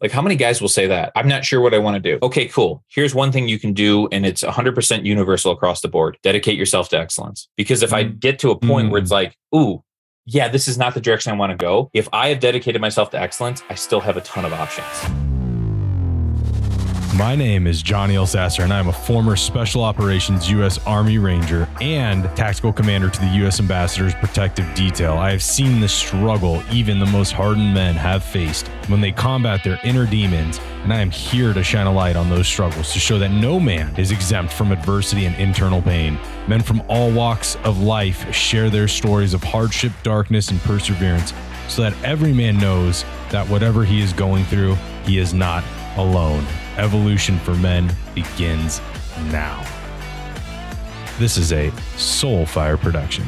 Like, how many guys will say that? I'm not sure what I want to do. Okay, cool. Here's one thing you can do, and it's 100% universal across the board dedicate yourself to excellence. Because if I Mm. get to a point where Mm. it's like, ooh, yeah, this is not the direction I want to go. If I have dedicated myself to excellence, I still have a ton of options. My name is Johnny Elsasser, and I'm a former Special Operations U.S. Army Ranger and Tactical Commander to the U.S. Ambassador's Protective Detail. I have seen the struggle even the most hardened men have faced when they combat their inner demons, and I am here to shine a light on those struggles to show that no man is exempt from adversity and internal pain. Men from all walks of life share their stories of hardship, darkness, and perseverance so that every man knows that whatever he is going through, he is not alone. Evolution for Men begins now. This is a Soulfire production.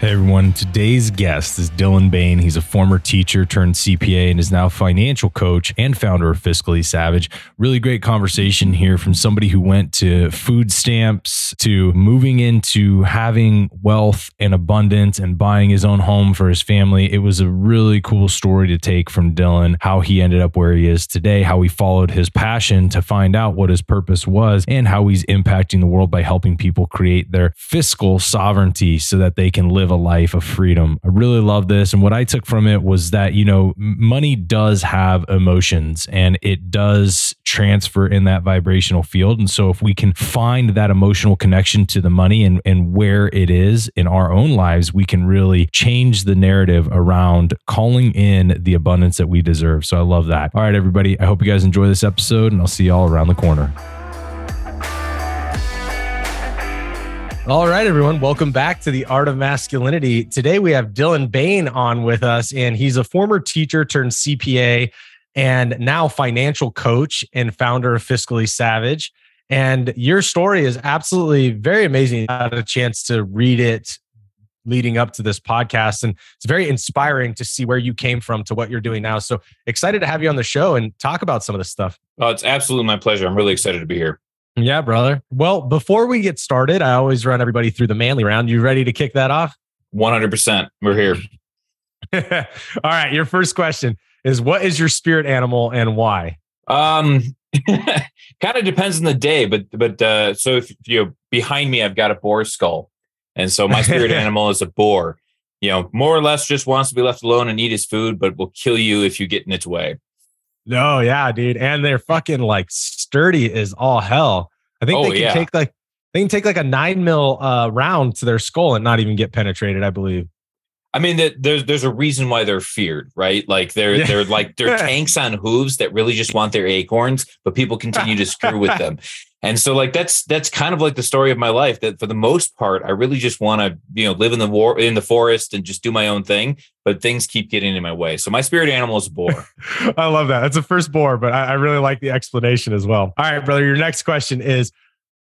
Hey everyone, today's guest is Dylan Bain. He's a former teacher turned CPA and is now financial coach and founder of Fiscally Savage. Really great conversation here from somebody who went to food stamps to moving into having wealth and abundance and buying his own home for his family. It was a really cool story to take from Dylan, how he ended up where he is today, how he followed his passion to find out what his purpose was, and how he's impacting the world by helping people create their fiscal sovereignty so that they can live a life of freedom. I really love this. And what I took from it was that, you know, money does have emotions and it does transfer in that vibrational field. And so if we can find that emotional connection to the money and, and where it is in our own lives, we can really change the narrative around calling in the abundance that we deserve. So I love that. All right, everybody. I hope you guys enjoy this episode and I'll see y'all around the corner. All right, everyone. Welcome back to the Art of Masculinity. Today we have Dylan Bain on with us, and he's a former teacher turned CPA and now financial coach and founder of Fiscally Savage. And your story is absolutely very amazing. I had a chance to read it leading up to this podcast, and it's very inspiring to see where you came from to what you're doing now. So excited to have you on the show and talk about some of this stuff. Oh, it's absolutely my pleasure. I'm really excited to be here. Yeah, brother. Well, before we get started, I always run everybody through the manly round. You ready to kick that off? 100%. We're here. All right. Your first question is what is your spirit animal and why? Um, kind of depends on the day, but but uh, so if you know, behind me, I've got a boar skull, and so my spirit animal is a boar. You know, more or less just wants to be left alone and eat his food, but will kill you if you get in its way. No, yeah, dude. And they're fucking like sturdy as all hell. I think Oh, they can yeah. take like they can take like a nine mil uh round to their skull and not even get penetrated, I believe. I mean, that there's there's a reason why they're feared, right? Like they're Yeah. they're like they're tanks on hooves that really just want their acorns, but people continue to screw with them. And so, like that's that's kind of like the story of my life. That for the most part, I really just want to you know live in the war in the forest and just do my own thing. But things keep getting in my way. So my spirit animal is a boar. I love that. That's the first boar, but I, I really like the explanation as well. All right, brother. Your next question is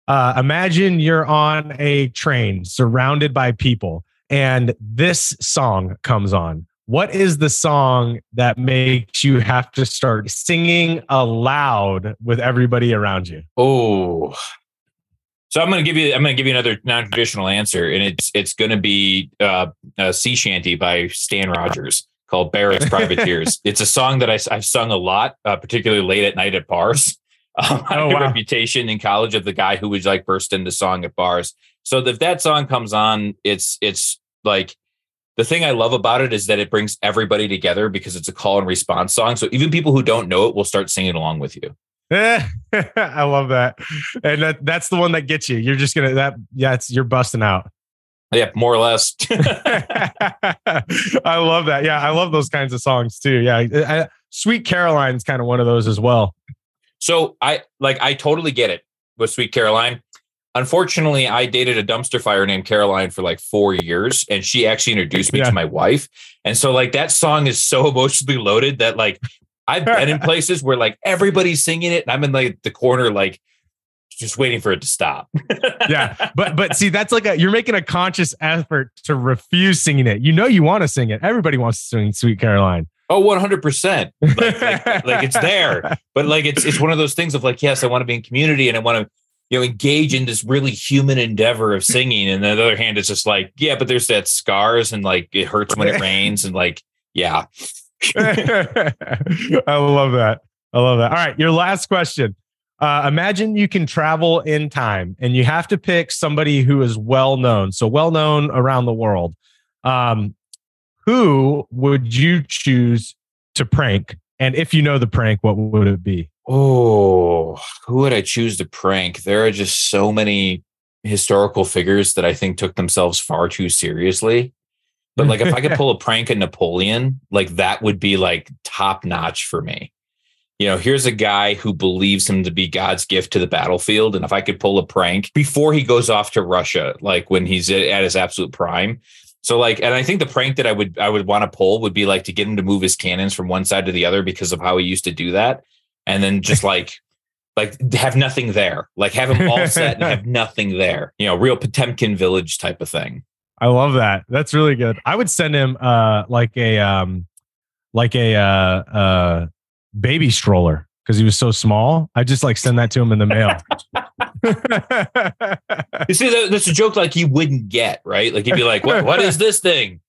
uh, Imagine you're on a train surrounded by people, and this song comes on. What is the song that makes you have to start singing aloud with everybody around you? Oh. So I'm going to give you I'm going to give you another non-traditional answer and it's it's going to be uh, a sea shanty by Stan Rogers called Barrett's Privateers. it's a song that I, have sung a lot, uh, particularly late at night at bars. Um, I Oh, had a reputation in college of the guy who would like burst into song at bars. So if that song comes on, it's it's like the thing I love about it is that it brings everybody together because it's a call and response song. So even people who don't know it will start singing along with you. I love that. And that, that's the one that gets you. You're just going to, that, yeah, it's, you're busting out. Yeah, more or less. I love that. Yeah, I love those kinds of songs too. Yeah, I, Sweet Caroline's kind of one of those as well. So I like I totally get it with Sweet Caroline. Unfortunately, I dated a dumpster fire named Caroline for like four years, and she actually introduced me Yeah. to my wife. And so, like, that song is so emotionally loaded that, like, I've been in places where like everybody's singing it, and I'm in like the corner, like, just waiting for it to stop. Yeah, but but see, that's like a you're making a conscious effort to refuse singing it. You know, you want to sing it. Everybody wants to sing Sweet Caroline. Oh, 100%. Like, like, like it's there. But like it's it's one of those things of like, yes, I want to be in community and I want to, you know, engage in this really human endeavor of singing. And on the other hand, it's just like, yeah, but there's that scars and like it hurts when it rains and like, yeah. I love that. I love that. All right, your last question. Uh, imagine you can travel in time and you have to pick somebody who is well known, so well known around the world. Um, who would you choose to prank? And if you know the prank, what would it be? Oh, who would I choose to prank? There are just so many historical figures that I think took themselves far too seriously. But like if I could pull a prank at Napoleon, like that would be like top notch for me. You know, here's a guy who believes him to be God's gift to the battlefield. And if I could pull a prank before he goes off to Russia, like when he's at his absolute prime. So like, and I think the prank that I would I would want to pull would be like to get him to move his cannons from one side to the other because of how he used to do that. And then just like like have nothing there. Like have them all set and have nothing there. You know, real Potemkin village type of thing. I love that. That's really good. I would send him uh like a um like a uh uh baby stroller because he was so small. I just like send that to him in the mail. you see, that, that's a joke like you wouldn't get, right? Like you'd be like, "What? What is this thing?"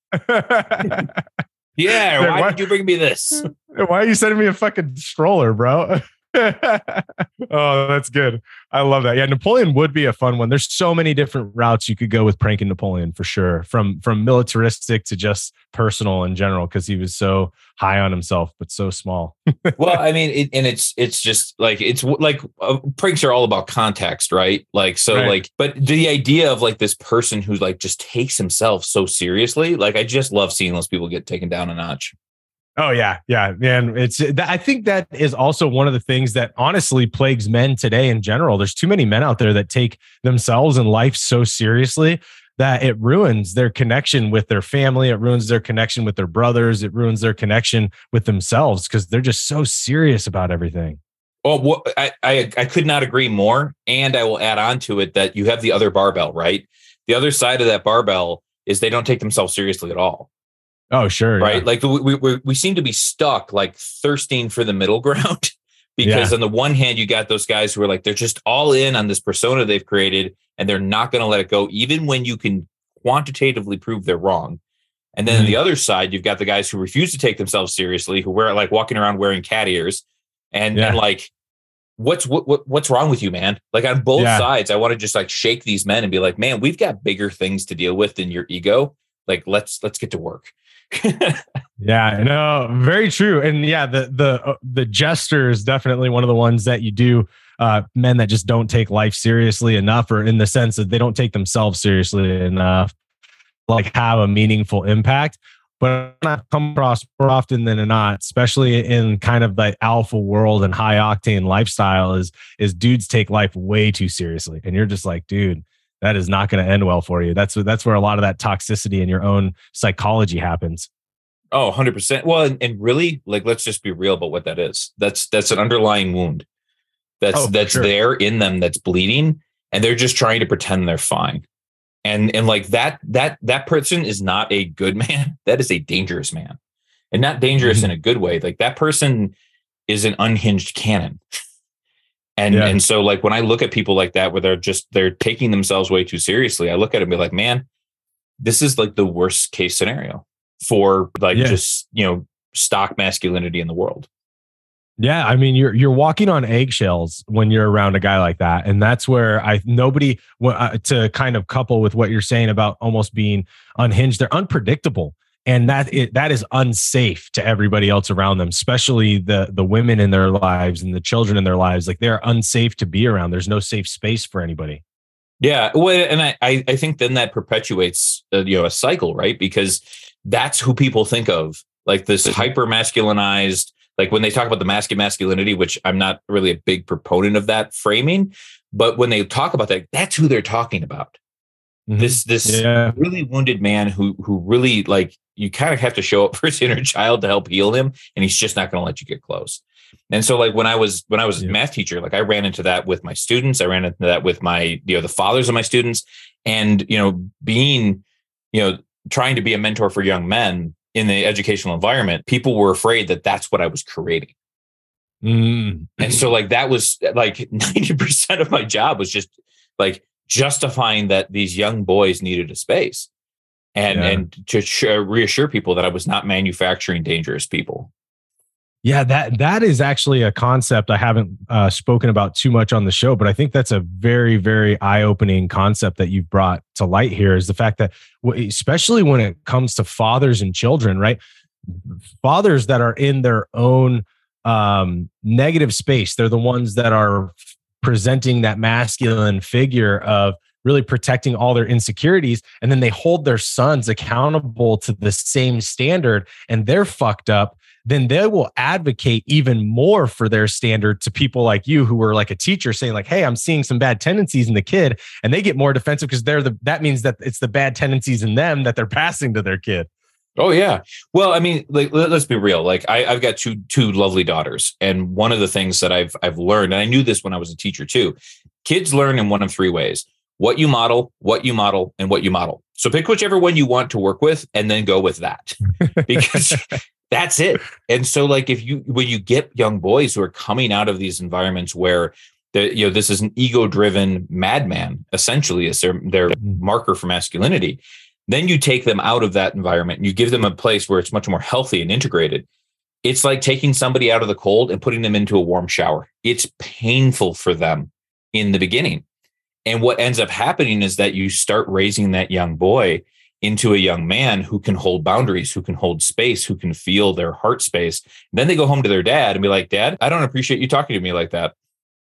Yeah, why, why did you bring me this? Why are you sending me a fucking stroller, bro? oh, that's good. I love that. Yeah, Napoleon would be a fun one. There's so many different routes you could go with pranking Napoleon for sure, from from militaristic to just personal in general, because he was so high on himself but so small. well, I mean, it, and it's it's just like it's like uh, pranks are all about context, right? Like so, right. like, but the idea of like this person who like just takes himself so seriously, like I just love seeing those people get taken down a notch. Oh yeah, yeah, man. It's uh, I think that is also one of the things that honestly plagues men today in general. There's too many men out there that take themselves and life so seriously that it ruins their connection with their family. It ruins their connection with their brothers. It ruins their connection with themselves because they're just so serious about everything. Oh, well, I, I I could not agree more. And I will add on to it that you have the other barbell, right? The other side of that barbell is they don't take themselves seriously at all. Oh, sure. Right. Yeah. Like we, we, we seem to be stuck like thirsting for the middle ground because yeah. on the one hand, you got those guys who are like, they're just all in on this persona they've created and they're not going to let it go, even when you can quantitatively prove they're wrong. And then mm-hmm. on the other side, you've got the guys who refuse to take themselves seriously, who wear like walking around wearing cat ears and, yeah. and like, what's what, what, what's wrong with you, man? Like on both yeah. sides, I want to just like shake these men and be like, man, we've got bigger things to deal with than your ego. Like let's let's get to work. yeah, no, very true. And yeah, the the uh, the jester is definitely one of the ones that you do. Uh, men that just don't take life seriously enough, or in the sense that they don't take themselves seriously enough, like have a meaningful impact. But I come across more often than not, especially in kind of the alpha world and high octane lifestyle, is is dudes take life way too seriously, and you're just like, dude, that is not going to end well for you. That's that's where a lot of that toxicity in your own psychology happens. Oh, 100%. Well, and, and really, like let's just be real about what that is. That's that's an underlying wound. That's oh, that's sure. there in them that's bleeding and they're just trying to pretend they're fine. And and like that that that person is not a good man. That is a dangerous man. And not dangerous mm-hmm. in a good way. Like that person is an unhinged cannon. And yeah. and so like when I look at people like that where they're just they're taking themselves way too seriously, I look at them and be like, man, this is like the worst case scenario for like yeah. just, you know, stock masculinity in the world. Yeah, I mean you're you're walking on eggshells when you're around a guy like that, and that's where I nobody uh, to kind of couple with what you're saying about almost being unhinged. They're unpredictable and that it, that is unsafe to everybody else around them especially the the women in their lives and the children in their lives. Like they're unsafe to be around. There's no safe space for anybody. Yeah. Well and i i think then that perpetuates uh, you know a cycle right? Because that's who people think of. Like this hyper masculinized like when they talk about the masculine masculinity which i'm not really a big proponent of that framing but when they talk about that that's who they're talking about. Mm-hmm. this this yeah. really wounded man who who really like you kind of have to show up for his inner child to help heal him and he's just not going to let you get close and so like when i was when i was yeah. a math teacher like i ran into that with my students i ran into that with my you know the fathers of my students and you know being you know trying to be a mentor for young men in the educational environment people were afraid that that's what i was creating mm. and so like that was like 90% of my job was just like justifying that these young boys needed a space and Yeah. and to sh- reassure people that I was not manufacturing dangerous people. Yeah, that that is actually a concept I haven't uh, spoken about too much on the show, but I think that's a very very eye opening concept that you've brought to light here. Is the fact that, especially when it comes to fathers and children, right? Fathers that are in their own um, negative space, they're the ones that are presenting that masculine figure of really protecting all their insecurities, and then they hold their sons accountable to the same standard, and they're fucked up then they will advocate even more for their standard to people like you who are like a teacher saying like hey i'm seeing some bad tendencies in the kid and they get more defensive because they're the that means that it's the bad tendencies in them that they're passing to their kid Oh yeah. Well, I mean, like let- let's be real. Like I, I've got two two lovely daughters, and one of the things that I've I've learned, and I knew this when I was a teacher too. Kids learn in one of three ways: what you model, what you model, and what you model. So pick whichever one you want to work with, and then go with that, because that's it. And so, like, if you when you get young boys who are coming out of these environments where the you know this is an ego driven madman, essentially, is their their mm-hmm. marker for masculinity then you take them out of that environment and you give them a place where it's much more healthy and integrated it's like taking somebody out of the cold and putting them into a warm shower it's painful for them in the beginning and what ends up happening is that you start raising that young boy into a young man who can hold boundaries who can hold space who can feel their heart space then they go home to their dad and be like dad i don't appreciate you talking to me like that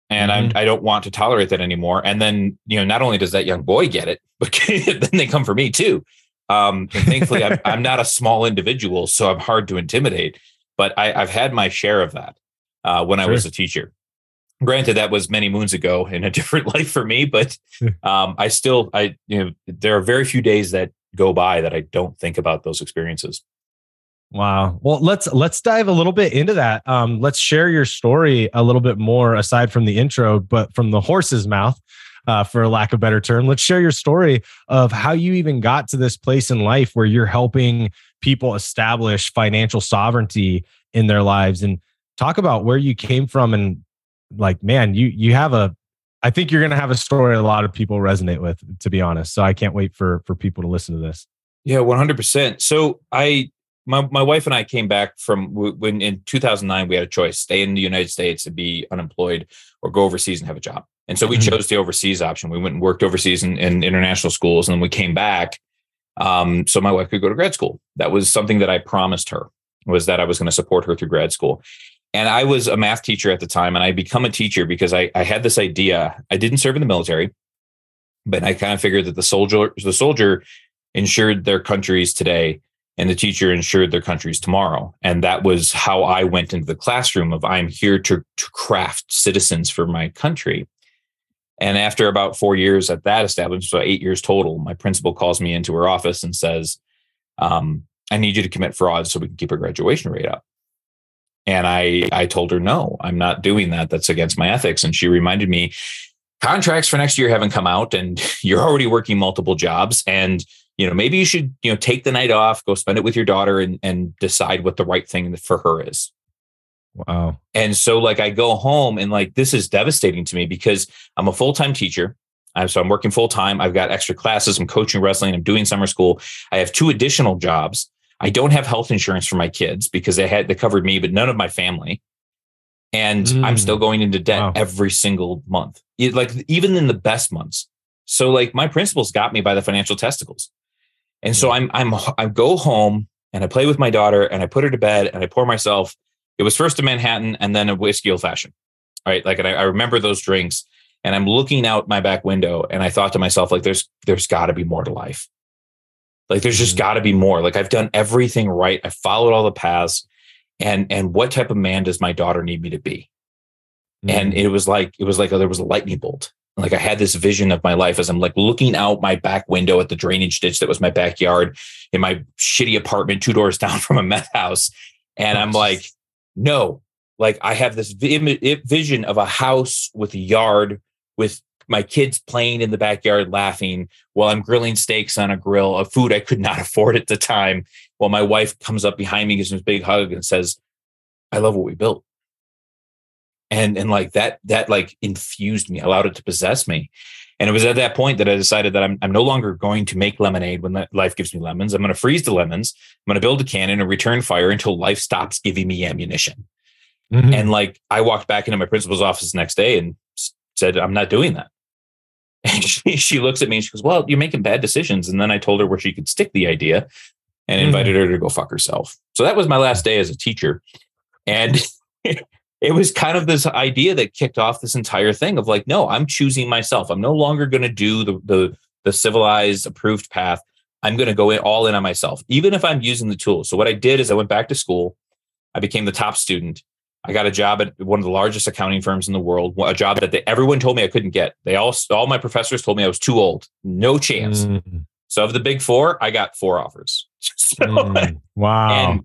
and Mhm. I, I don't want to tolerate that anymore. And then, you know, not only does that young boy get it, but then they come for me too. Um, and thankfully, I'm, I'm not a small individual, so I'm hard to intimidate. But I, I've had my share of that uh, when I was a teacher. Granted, that was many moons ago in a different life for me, but um, I still, I, you know, there are very few days that go by that I don't think about those experiences. Wow. Well, let's let's dive a little bit into that. Um, let's share your story a little bit more aside from the intro, but from the horse's mouth, uh, for lack of a better term. Let's share your story of how you even got to this place in life where you're helping people establish financial sovereignty in their lives and talk about where you came from and like, man, you you have a I think you're gonna have a story a lot of people resonate with, to be honest. So I can't wait for for people to listen to this. Yeah, one hundred percent. So I, my my wife and I came back from when in two thousand nine we had a choice: stay in the United States and be unemployed, or go overseas and have a job. And so we Mhm. chose the overseas option. We went and worked overseas in, in international schools, and then we came back. Um, so my wife could go to grad school. That was something that I promised her was that I was going to support her through grad school. And I was a math teacher at the time, and I become a teacher because I, I had this idea. I didn't serve in the military, but I kind of figured that the soldier the soldier ensured their countries today and the teacher ensured their countries tomorrow. And that was how i went into the classroom of i'm here to, to craft citizens for my country. And after about four years at that establishment so eight years total my principal calls me into her office and says um, i need you to commit fraud so we can keep our graduation rate up and i i told her no i'm not doing that. That's against my ethics. And she reminded me contracts for next year haven't come out and you're already working multiple jobs. And you know maybe you should you know take the night off go spend it with your daughter and and decide what the right thing for her is. Wow. and so like i go home and like this is devastating to me because i'm a full-time teacher. I'm, so i'm working full-time. I've got extra classes. I'm coaching wrestling. I'm doing summer school. I have two additional jobs i don't have health insurance for my kids because they had they covered me but none of my family and i'm Mm. still going into debt Wow. every single month It- like even in the best months so like my principals got me by the financial testicles and so i'm i'm i go home and i play with my daughter and i put her to bed and i pour myself it was first a Manhattan and then a whiskey old fashioned. Right. Like, and I, I remember those drinks and I'm looking out my back window and I thought to myself, like, there's, there's got to be more to life. Like, there's just Mhm. got to be more. Like, I've done everything right. I followed all the paths. And, and what type of man does my daughter need me to be? And it was like, it was like, oh, there was a lightning bolt. Like I had this vision of my life as I'm like looking out my back window at the drainage ditch that was my backyard in my shitty apartment, two doors down from a meth house. And I'm like, no, like I have this vision of a house with a yard with my kids playing in the backyard laughing while I'm grilling steaks on a grill of food I could not afford at the time. While my wife comes up behind me, gives me a big hug and says, I love what we built. and and like that that like infused me allowed it to possess me and it was at that point that i decided that i'm, I'm no longer going to make lemonade when life gives me lemons i'm going to freeze the lemons i'm going to build a cannon and return fire until life stops giving me ammunition mm-hmm. and like i walked back into my principal's office next day and said i'm not doing that and she, she looks at me and she goes well you're making bad decisions and then i told her where she could stick the idea and mm-hmm. invited her to go fuck herself so that was my last day as a teacher and it was kind of this idea that kicked off this entire thing of like, no, I'm choosing myself. I'm no longer going to do the, the, the civilized approved path. I'm going to go in all in on myself, even if I'm using the tools. So what I did is I went back to school. I became the top student. I got a job at one of the largest accounting firms in the world, a job that they, everyone told me I couldn't get. They all, all my professors told me I was too old, no chance. Mm. So of the big four, I got four offers. so, mm. Wow. And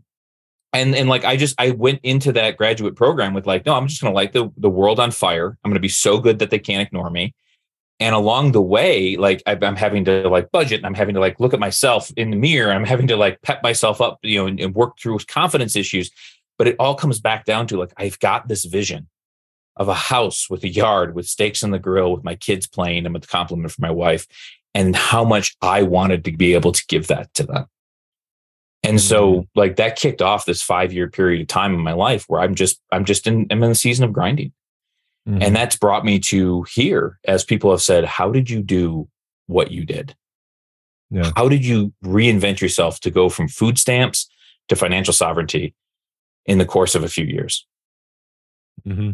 and and like I just I went into that graduate program with like, no, I'm just going to light the the world on fire. I'm going to be so good that they can't ignore me. And along the way, like I'm having to like budget, and I'm having to like look at myself in the mirror. I'm having to like pep myself up, you know, and, and work through confidence issues. But it all comes back down to like I've got this vision of a house with a yard, with steaks in the grill, with my kids playing, and with the compliment from my wife, and how much I wanted to be able to give that to them. And so mm-hmm. like that kicked off this five year period of time in my life where I'm just, I'm just in, I'm in the season of grinding. Mm-hmm. And that's brought me to here as people have said, how did you do what you did? Yeah. How did you reinvent yourself to go from food stamps to financial sovereignty in the course of a few years? Mm-hmm.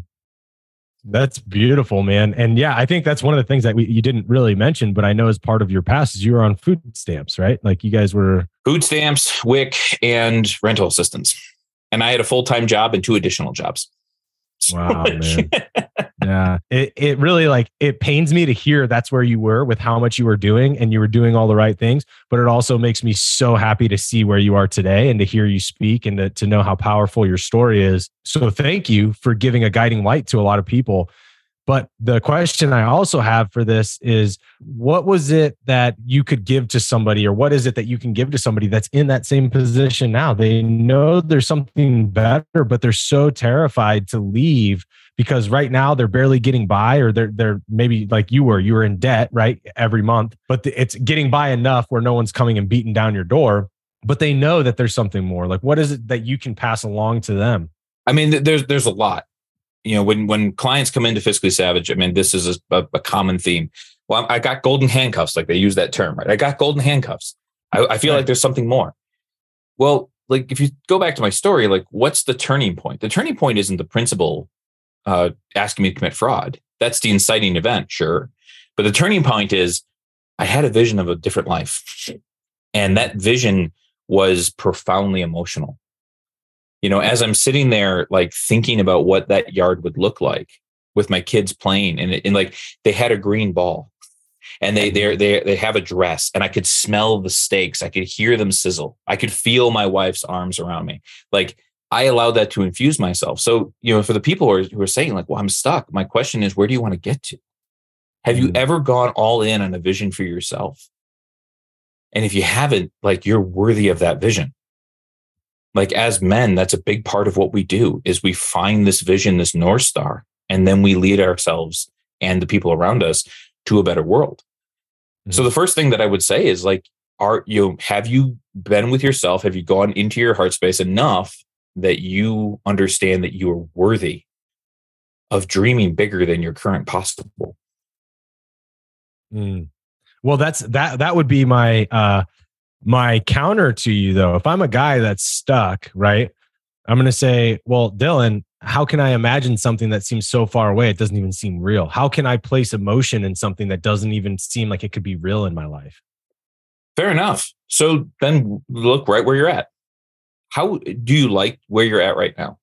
That's beautiful, man. And yeah, I think that's one of the things that we, you didn't really mention, but I know as part of your past is you were on food stamps, right? Like you guys were food stamps, WIC, and rental assistance. And I had a full time job and two additional jobs. Wow, man. yeah. It it really like it pains me to hear that's where you were with how much you were doing and you were doing all the right things. But it also makes me so happy to see where you are today and to hear you speak and to, to know how powerful your story is. So thank you for giving a guiding light to a lot of people but the question I also have for this is what was it that you could give to somebody, or what is it that you can give to somebody that's in that same position now? They know there's something better, but they're so terrified to leave because right now they're barely getting by, or they're they're maybe like you were, you were in debt, right? Every month, but it's getting by enough where no one's coming and beating down your door. But they know that there's something more. Like, what is it that you can pass along to them? I mean, there's there's a lot you know, when when clients come into Fiscally Savage, I mean, this is a, a common theme. Well, I got golden handcuffs, like they use that term, right? I got golden handcuffs. I, I feel right. like there's something more. Well, like if you go back to my story, like what's the turning point? The turning point isn't the principal uh, asking me to commit fraud. That's the inciting event, sure. But the turning point is I had a vision of a different life. And that vision was profoundly emotional you know, as I'm sitting there, like thinking about what that yard would look like with my kids playing, and, and like they had a green ball, and they they they they have a dress, and I could smell the steaks, I could hear them sizzle, I could feel my wife's arms around me, like. I allowed that to infuse myself. So, you know, for the people who are, who are saying, like, well, I'm stuck, my question is, where do you want to get to? Have you mm. ever gone all in on a vision for yourself? And if you haven't, like, you're worthy of that vision like as men that's a big part of what we do is we find this vision this north star and then we lead ourselves and the people around us to a better world mm-hmm. so the first thing that i would say is like are you have you been with yourself have you gone into your heart space enough that you understand that you are worthy of dreaming bigger than your current possible mm. well that's that that would be my uh my counter to you, though, if I'm a guy that's stuck, right, I'm going to say, well, Dylan, how can I imagine something that seems so far away? It doesn't even seem real. How can I place emotion in something that doesn't even seem like it could be real in my life? Fair enough. So then look right where you're at. How do you like where you're at right now?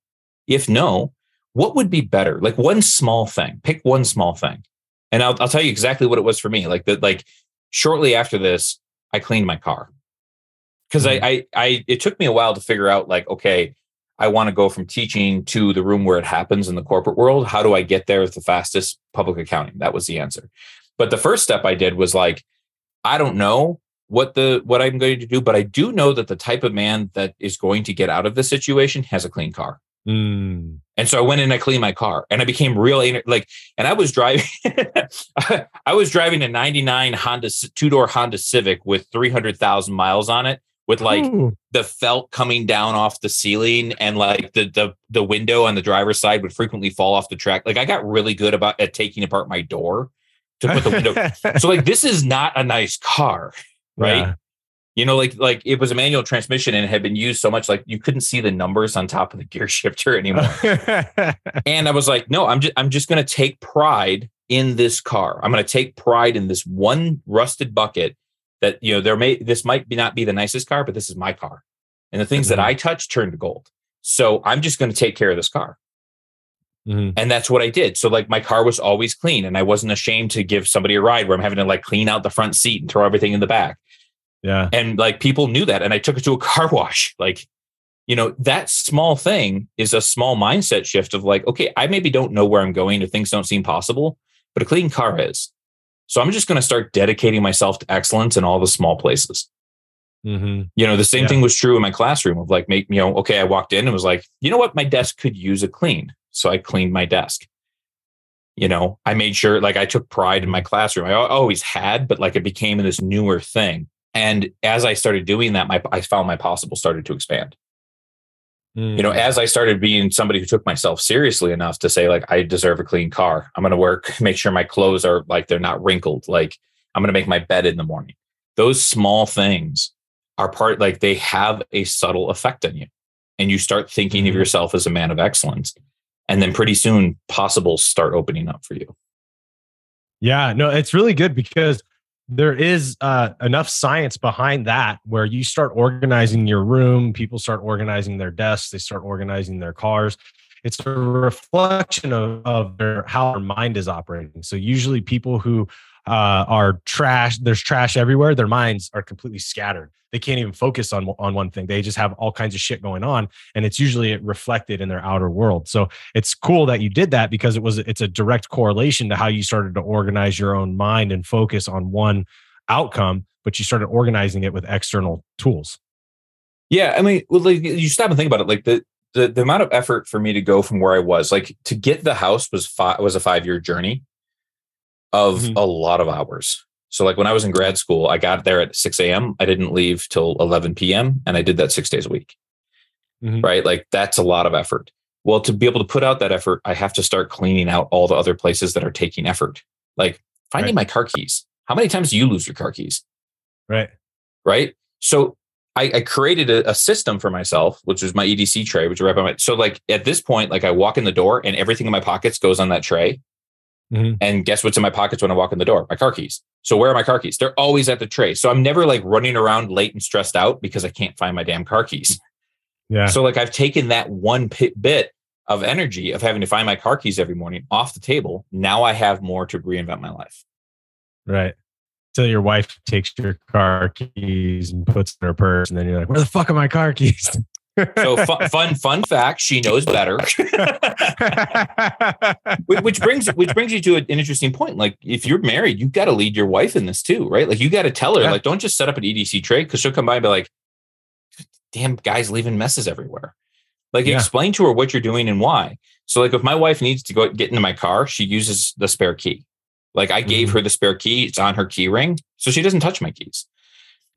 If no, what would be better? Like one small thing, pick one small thing. And I'll, I'll tell you exactly what it was for me. Like that, like shortly after this, I cleaned my car because. I, I i it took me a while to figure out like okay i want to go from teaching to the room where it happens in the corporate world how do i get there with the fastest public accounting that was the answer but the first step i did was like i don't know what the what i'm going to do but i do know that the type of man that is going to get out of the situation has a clean car Mm. And so I went in and I cleaned my car and I became real like, and I was driving, I was driving a 99 Honda, two door Honda Civic with 300,000 miles on it with like Ooh. the felt coming down off the ceiling and like the, the, the window on the driver's side would frequently fall off the track. Like I got really good about at taking apart my door to put the window. so like, this is not a nice car, right? Yeah you know like like it was a manual transmission and it had been used so much like you couldn't see the numbers on top of the gear shifter anymore and i was like no i'm just i'm just going to take pride in this car i'm going to take pride in this one rusted bucket that you know there may this might be not be the nicest car but this is my car and the things mm-hmm. that i touch turn to gold so i'm just going to take care of this car mm-hmm. and that's what i did so like my car was always clean and i wasn't ashamed to give somebody a ride where i'm having to like clean out the front seat and throw everything in the back yeah. And like people knew that. And I took it to a car wash. Like, you know, that small thing is a small mindset shift of like, okay, I maybe don't know where I'm going or things don't seem possible, but a clean car is. So I'm just going to start dedicating myself to excellence in all the small places. Mm-hmm. You know, the same yeah. thing was true in my classroom of like, make, you know, okay, I walked in and was like, you know what? My desk could use a clean. So I cleaned my desk. You know, I made sure like I took pride in my classroom. I always had, but like it became this newer thing. And as I started doing that, my I found my possible started to expand. Mm. You know, hmm. as I started being somebody who took myself seriously enough to say, like, I deserve a clean car. I'm going to work, make sure my clothes are like they're not wrinkled. Like, I'm going to make my bed in the morning. Those small things are part, like, they have a subtle effect on you. And you start thinking mm. of hmm. yourself as a man of excellence. And then pretty soon, possibles start opening up for you. Yeah, no, it's really good because there is uh, enough science behind that where you start organizing your room, people start organizing their desks, they start organizing their cars. It's a reflection of, of their, how their mind is operating. So usually people who uh, are trash, there's trash everywhere. Their minds are completely scattered. They can't even focus on on one thing. They just have all kinds of shit going on, and it's usually reflected in their outer world. So it's cool that you did that because it was it's a direct correlation to how you started to organize your own mind and focus on one outcome, but you started organizing it with external tools. Yeah, I mean, well, like, you stop and think about it. Like the, the the amount of effort for me to go from where I was, like to get the house was five was a five year journey of mm-hmm. a lot of hours. So, like when I was in grad school, I got there at 6 a.m. I didn't leave till 11 p.m. and I did that six days a week. Mm-hmm. Right. Like that's a lot of effort. Well, to be able to put out that effort, I have to start cleaning out all the other places that are taking effort. Like finding right. my car keys. How many times do you lose your car keys? Right. Right. So I, I created a, a, system for myself, which is my EDC tray, which is right by my. So like at this point, like I walk in the door and everything in my pockets goes on that tray. Mm-hmm. And guess what's in my pockets when I walk in the door? My car keys. So where are my car keys? They're always at the tray. So I'm never like running around late and stressed out because I can't find my damn car keys. Yeah. So like I've taken that one bit of energy of having to find my car keys every morning off the table. Now I have more to reinvent my life. Right. Till your wife takes your car keys and puts in her purse, and then you're like, "Where the fuck are my car keys?" so fun, fun, fun fact: she knows better. which brings which brings you to an interesting point. Like, if you're married, you've got to lead your wife in this too, right? Like, you got to tell her, yeah. like, don't just set up an EDC tray because she'll come by and be like, "Damn, guys leaving messes everywhere." Like, yeah. explain to her what you're doing and why. So, like, if my wife needs to go get into my car, she uses the spare key. Like, I gave mm-hmm. her the spare key; it's on her key ring, so she doesn't touch my keys.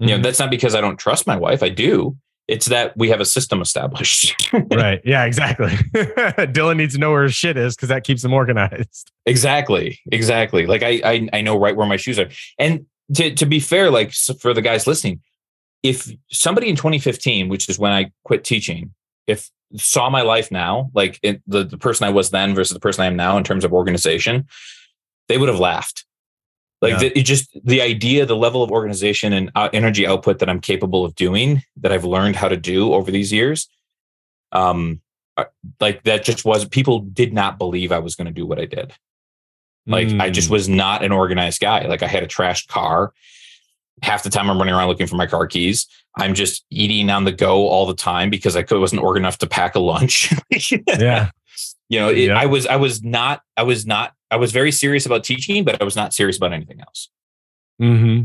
Mm-hmm. You know, mm-hmm. that's not because I don't trust my wife. I do it's that we have a system established. right. Yeah, exactly. Dylan needs to know where his shit is because that keeps him organized. Exactly. Exactly. Like I, I, I know right where my shoes are. And to, to be fair, like for the guys listening, if somebody in 2015, which is when I quit teaching, if saw my life now, like it, the, the person I was then versus the person I am now in terms of organization, they would have laughed like yeah. the, it just the idea the level of organization and uh, energy output that i'm capable of doing that i've learned how to do over these years um like that just was people did not believe i was going to do what i did like mm. i just mm. was not an organized guy like i had a trashed car half the time i'm running around looking for my car keys i'm just eating on the go all the time because i wasn't organized enough to pack a lunch yeah you know it, yeah. i was i was not i was not I was very serious about teaching, but I was not serious about anything else. Hmm.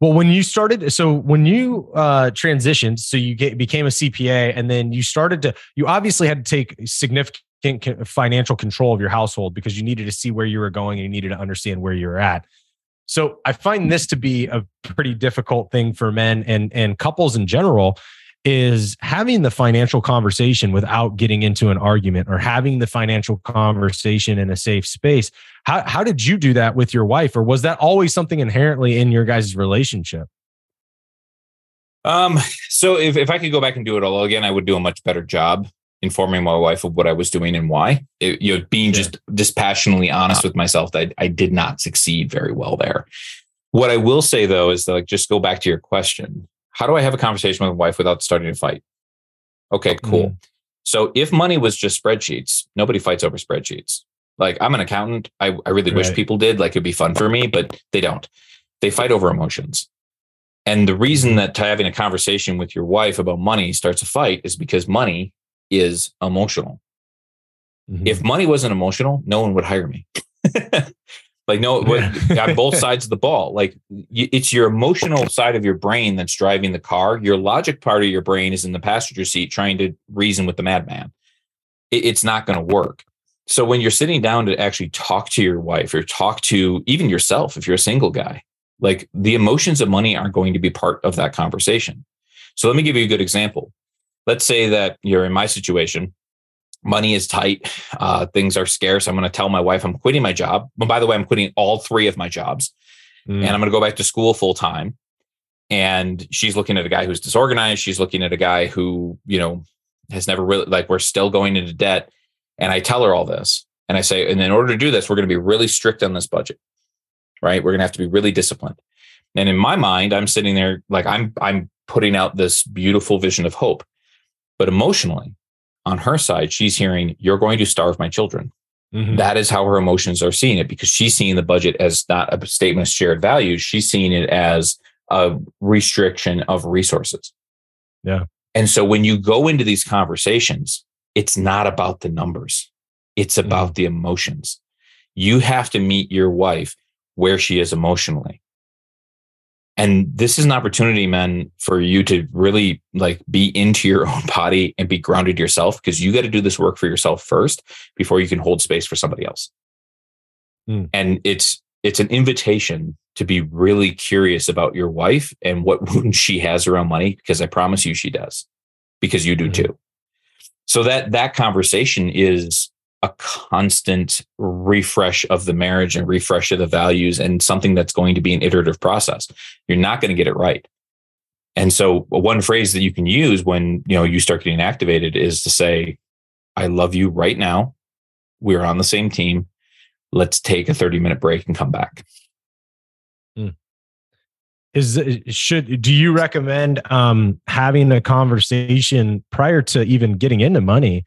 Well, when you started, so when you uh, transitioned, so you get, became a CPA, and then you started to, you obviously had to take significant financial control of your household because you needed to see where you were going and you needed to understand where you were at. So I find this to be a pretty difficult thing for men and and couples in general is having the financial conversation without getting into an argument or having the financial conversation in a safe space. How how did you do that with your wife or was that always something inherently in your guys' relationship? Um so if if I could go back and do it all again I would do a much better job informing my wife of what I was doing and why. It, you know, being yeah. just dispassionately honest with myself that I, I did not succeed very well there. What I will say though is that like just go back to your question. How do I have a conversation with my wife without starting to fight? Okay, cool. Mm. So if money was just spreadsheets, nobody fights over spreadsheets. Like I'm an accountant. I, I really right. wish people did. Like it'd be fun for me, but they don't. They fight over emotions. And the reason mm-hmm. that having a conversation with your wife about money starts a fight is because money is emotional. Mm-hmm. If money wasn't emotional, no one would hire me. like no, on both sides of the ball. Like it's your emotional side of your brain that's driving the car. Your logic part of your brain is in the passenger seat trying to reason with the madman. It, it's not going to work. So when you're sitting down to actually talk to your wife or talk to even yourself, if you're a single guy, like the emotions of money aren't going to be part of that conversation. So let me give you a good example let's say that you're in my situation money is tight uh, things are scarce i'm going to tell my wife i'm quitting my job. But by the way i'm quitting all three of my jobs. Mm. and i'm going to go back to school full time and she's looking at a guy who's disorganized. She's looking at a guy who you know has never really like we're still going into debt. And i tell her all this. And i say and in order to do this we're going to be really strict on this budget. Right? We're going to have to be really disciplined. And in my mind i'm sitting there like i'm i'm putting out this beautiful vision of hope. But emotionally, on her side, she's hearing, You're going to starve my children. Mm-hmm. That is how her emotions are seeing it because she's seeing the budget as not a statement of shared values. She's seeing it as a restriction of resources. Yeah. And so when you go into these conversations, it's not about the numbers, it's about mm-hmm. the emotions. You have to meet your wife where she is emotionally and this is an opportunity man for you to really like be into your own body and be grounded yourself because you got to do this work for yourself first before you can hold space for somebody else mm. and it's it's an invitation to be really curious about your wife and what wounds she has around money because i promise you she does because you do mm. too so that that conversation is a constant refresh of the marriage and refresh of the values and something that's going to be an iterative process. You're not going to get it right. And so one phrase that you can use when, you know, you start getting activated is to say, I love you right now. We're on the same team. Let's take a 30 minute break and come back. Hmm. Is should do you recommend um having a conversation prior to even getting into money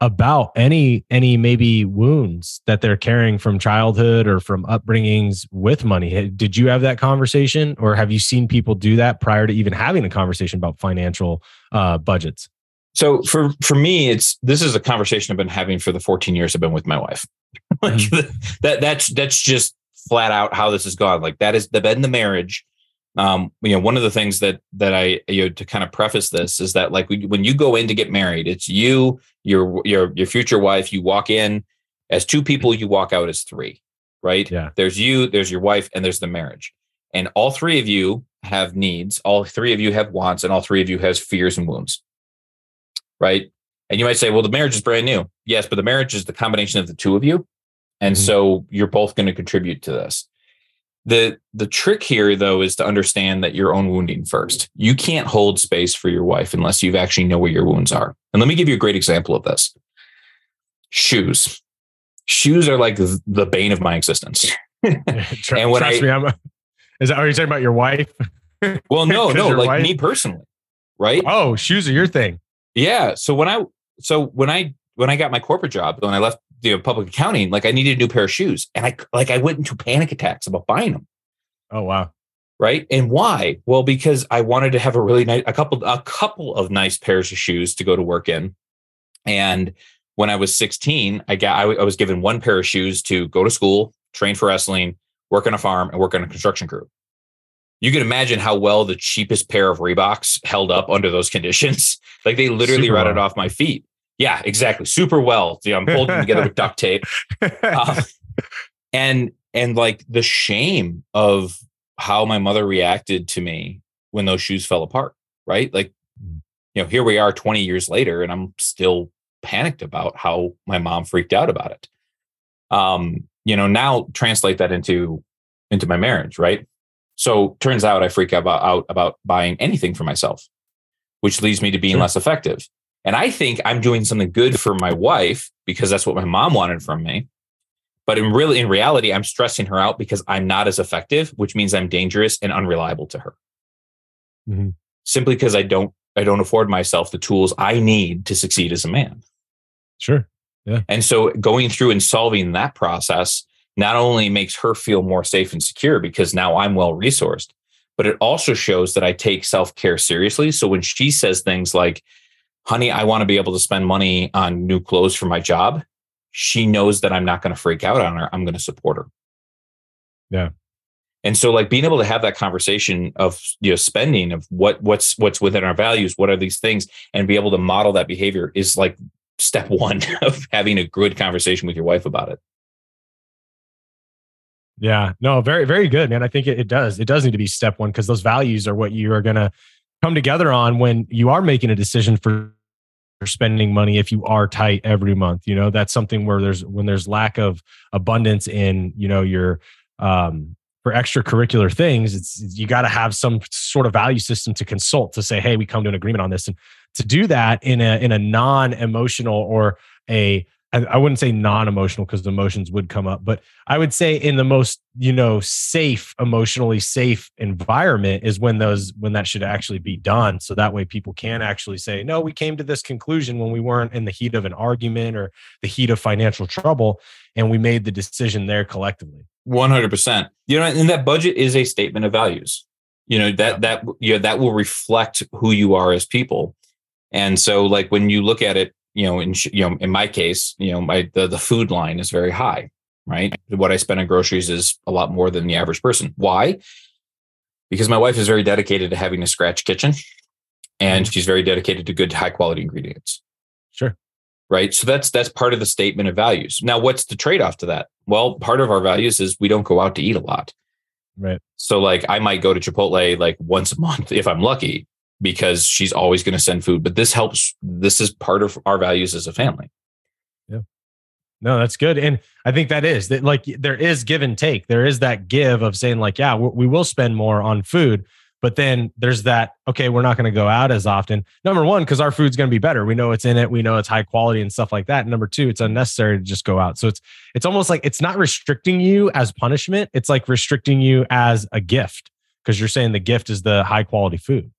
about any any maybe wounds that they're carrying from childhood or from upbringings with money. Did you have that conversation or have you seen people do that prior to even having a conversation about financial uh, budgets? So for for me it's this is a conversation i've been having for the 14 years i've been with my wife. Like mm-hmm. that that's that's just flat out how this has gone. Like that is the bed in the marriage um, you know, one of the things that that I you know to kind of preface this is that like when you go in to get married, it's you, your your your future wife. You walk in as two people, you walk out as three, right? Yeah. There's you, there's your wife, and there's the marriage, and all three of you have needs, all three of you have wants, and all three of you has fears and wounds, right? And you might say, well, the marriage is brand new. Yes, but the marriage is the combination of the two of you, and mm-hmm. so you're both going to contribute to this the the trick here though is to understand that your own wounding first. You can't hold space for your wife unless you actually know where your wounds are. And let me give you a great example of this. Shoes. Shoes are like the bane of my existence. and when I me, I'm a, is that are you talking about your wife? well, no, no, like wife? me personally, right? Oh, shoes are your thing. Yeah. So when I so when I when I got my corporate job, when I left you know, public accounting, like I needed a new pair of shoes. And I like I went into panic attacks about buying them. Oh wow. Right. And why? Well, because I wanted to have a really nice a couple a couple of nice pairs of shoes to go to work in. And when I was 16, I got I, I was given one pair of shoes to go to school, train for wrestling, work on a farm, and work on a construction crew. you can imagine how well the cheapest pair of Reeboks held up under those conditions. Like they literally Super rotted well. off my feet. Yeah, exactly. Super well. You know, I'm holding together with duct tape. Um, and and like the shame of how my mother reacted to me when those shoes fell apart, right? Like, you know, here we are 20 years later, and I'm still panicked about how my mom freaked out about it. Um, you know, now translate that into into my marriage, right? So turns out I freak out about, out about buying anything for myself, which leads me to being Sure. less effective. And I think I'm doing something good for my wife because that's what my mom wanted from me. But in really, in reality, I'm stressing her out because I'm not as effective, which means I'm dangerous and unreliable to her. Mhm. Simply because I don't, I don't afford myself the tools I need to succeed as a man. Sure. Yeah. And so going through and solving that process not only makes her feel more safe and secure because now I'm well resourced, but it also shows that I take self care seriously. So when she says things like, honey, I want to be able to spend money on new clothes for my job, she knows that I'm not going to freak out on her. I'm going to support her. Yeah. And so like being able to have that conversation of you know spending of what what's what's within our values, what are these things, and be able to model that behavior is like step one of having a good conversation with your wife about it. Yeah, no, very, very good, man. I think it, it does. It does need to be step one because those values are what you are going to come together on when you are making a decision for spending money if you are tight every month. You know that's something where there's when there's lack of abundance in you know your um for extracurricular things it's you got to have some sort of value system to consult to say hey we come to an agreement on this. And to do that in a in a non-emotional or a I, I wouldn't say non-emotional because emotions would come up, but I would say in the most you know safe, emotionally safe environment is when those when that should actually be done. So that way people can actually say, no, we came to this conclusion when we weren't in the heat of an argument or the heat of financial trouble, and we made the decision there collectively. One hundred percent. You know, and that budget is a statement of values. You know that that you know that will reflect who you are as people. And so, like when you look at it, you know, in you know, in my case, you know, my the the food line is very high, right? What I spend on groceries is a lot more than the average person. Why? Because my wife is very dedicated to having a scratch kitchen, and mm-hmm. she's very dedicated to good, high quality ingredients Sure. right so that's that's part of the statement of values now what's the trade-off to that well part of our values is we don't go out to eat a lot Right. so like i might go to chipotle like once a month if i'm lucky because she's always going to send food but this helps this is part of our values as a family Yeah. No, that's good. And I think that is that like there is give and take. There is that give of saying, like, yeah, we will spend more on food. But then there's that, okay, we're not going to go out as often. Number one, because our food's going to be better. We know it's in it. We know it's high quality and stuff like that. And number two, it's unnecessary to just go out. So it's it's almost like it's not restricting you as punishment. It's like restricting you as a gift because you're saying the gift is the high quality food.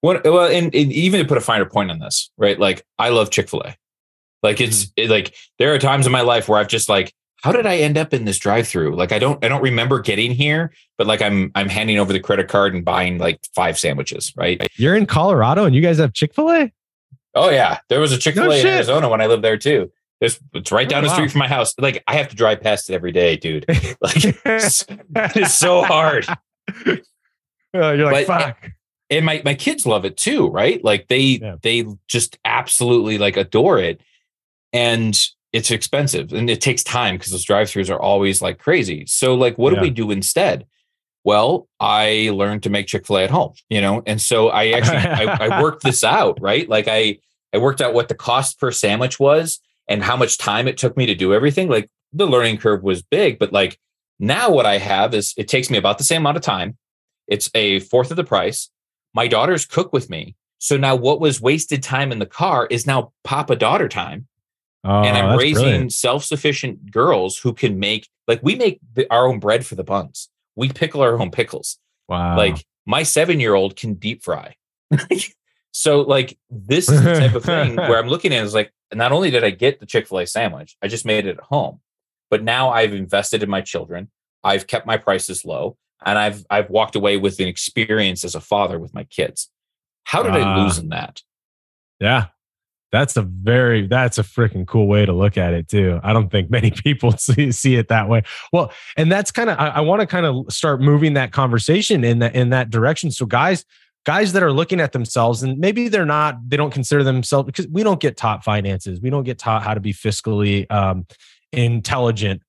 What well and, and even to put a finer point on this right? Like i love chick-fil-a. Like it's it, like there are times in my life where i've just like how did i end up in this drive-through? Like i don't i don't remember getting here but like i'm i'm handing over the credit card and buying like five sandwiches right? You're in Colorado and you guys have Chick fil A? oh yeah. There was a chick-fil-a in shit. arizona when i lived there too. It's, it's right Oh, down the wow. street from my house. Like i have to drive past it every day dude. Like it's, it's so hard. Uh, you're like, But- fuck. And my my kids love it too right? Like they Yeah. they just absolutely like adore it. And it's expensive and it takes time because those drive-throughs are always like crazy. So like what Yeah. do we do instead? Well i learned to make chick-fil-a at home you know? And so i actually I, I worked this out right? Like i i worked out what the cost per sandwich was and how much time it took me to do everything. Like the learning curve was big but like now what i have is it takes me about the same amount of time. It's a fourth of the price my daughters cook with me. So now what was wasted time in the car is now papa daughter time. Oh, and I'm oh, raising brilliant. self sufficient girls who can make, like, we make the, our own bread for the buns. We pickle our own pickles. Wow. Like, my seven year old can deep fry. so, like, this is the type of thing where I'm looking at is like, not only did I get the Chick fil A sandwich, I just made it at home, but now I've invested in my children. I've kept my prices low and I've I've walked away with an experience as a father with my kids. How did I Ah. lose in that? yeah. That's a very that's a freaking cool way to look at it too. I don't think many people see, see it that way. Well, and that's kind of I, I want to kind of start moving that conversation in that in that direction. So guys, guys that are looking at themselves and maybe they're not they don't consider themselves because we don't get taught finances. We don't get taught how to be fiscally um, intelligent.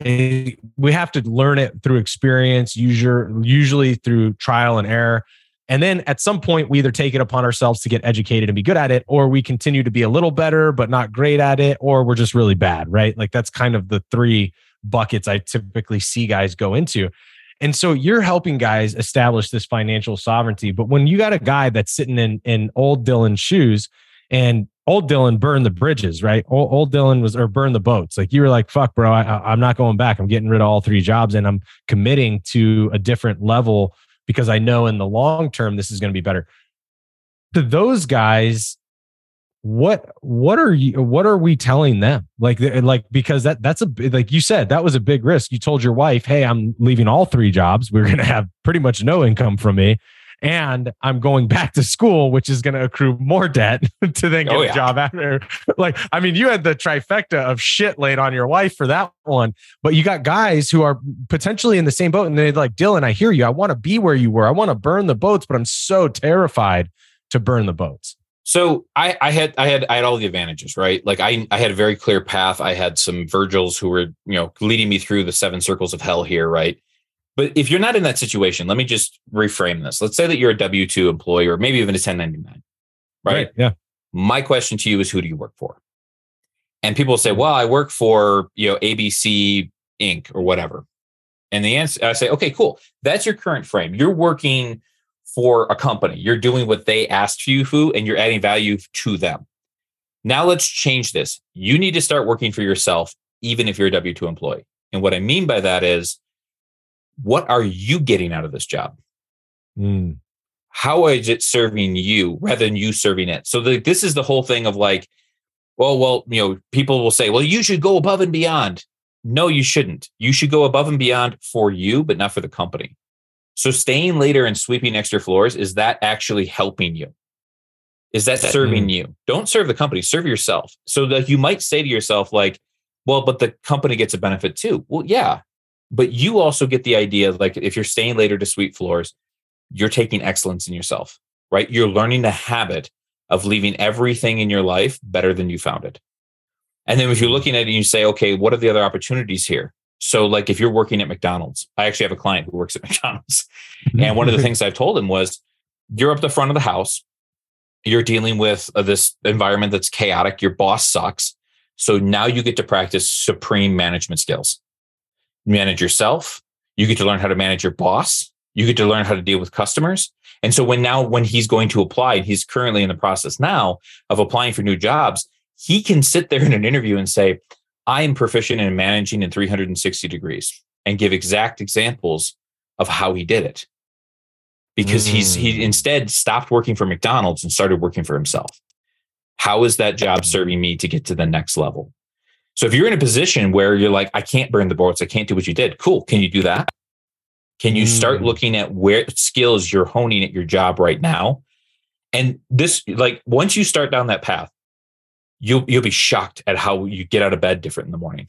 We have to learn it through experience, usually usually through trial and error. And then at some point, we either take it upon ourselves to get educated and be good at it, or we continue to be a little better, but not great at it, or we're just really bad, right? Like that's kind of the three buckets I typically see guys go into. And so you're helping guys establish this financial sovereignty. But when you got a guy that's sitting in, in old Dylan's shoes and old Dylan burned the bridges, right? Old, old Dylan was, or burned the boats. Like you were like, fuck, bro, I, I'm not going back. I'm getting rid of all three jobs and I'm committing to a different level because I know in the long term this is going to be better. To those guys, what what are you what are we telling them like like because that that's a like you said that was a big risk you told your wife hey i'm leaving all three jobs we're going to have pretty much no income from me and I'm going back to school, which is going to accrue more debt to then oh, get oh, yeah. a job after. Like, I mean, you had the trifecta of shit laid on your wife for that one, but you got guys who are potentially in the same boat and they're like, Dylan, I hear you. I want to be where you were. I want to burn the boats, but I'm so terrified to burn the boats. So I, I had I had I had all the advantages, right? Like I I had a very clear path. I had some Virgils who were, you know, leading me through the seven circles of hell here, right? But if you're not in that situation, let me just reframe this. Let's say that you're a W 2 employee or maybe even a 1099, right? right? Yeah. My question to you is who do you work for? And people say, well, I work for, you know, ABC Inc. or whatever. And the answer, I say, okay, cool. That's your current frame. You're working for a company. You're doing what they asked you to, and you're adding value to them. Now let's change this. You need to start working for yourself, even if you're a W 2 employee. And what I mean by that is what are you getting out of this job? Mm. How is it serving you rather than you serving it? So the, this is the whole thing of like, well, well, you know, people will say, well, you should go above and beyond. No, you shouldn't. You should go above and beyond for you, but not for the company. So staying later and sweeping extra floors, is that actually helping you? Is that serving mm. you? Don't serve the company, serve yourself. So that you might say to yourself, like, well, but the company gets a benefit too. Well, yeah, but you also get the idea like if you're staying later to sweep floors, you're taking excellence in yourself, right? You're learning the habit of leaving everything in your life better than you found it. And then if you're looking at it and you say, okay, what are the other opportunities here? So, like if you're working at McDonald's, I actually have a client who works at McDonald's. and one of the things I've told him was, you're up the front of the house, you're dealing with uh, this environment that's chaotic, your boss sucks. So now you get to practice supreme management skills manage yourself. You get to learn how to manage your boss. You get to learn how to deal with customers. And so when now, when he's going to apply, and he's currently in the process now of applying for new jobs, he can sit there in an interview and say, I am proficient in managing in 360 degrees and give exact examples of how he did it. Because mm. he's he mm. instead stopped working for McDonald's and started working for himself. How is that job serving me to get to the next level? So if you're in a position where you're like, I can't burn the boards, I can't do what you did, cool. Can you do that? Can you start mm. looking at where skills you're honing at your job right now? And this, like, once you start down that path, you'll you'll be shocked at how you get out of bed different in the morning.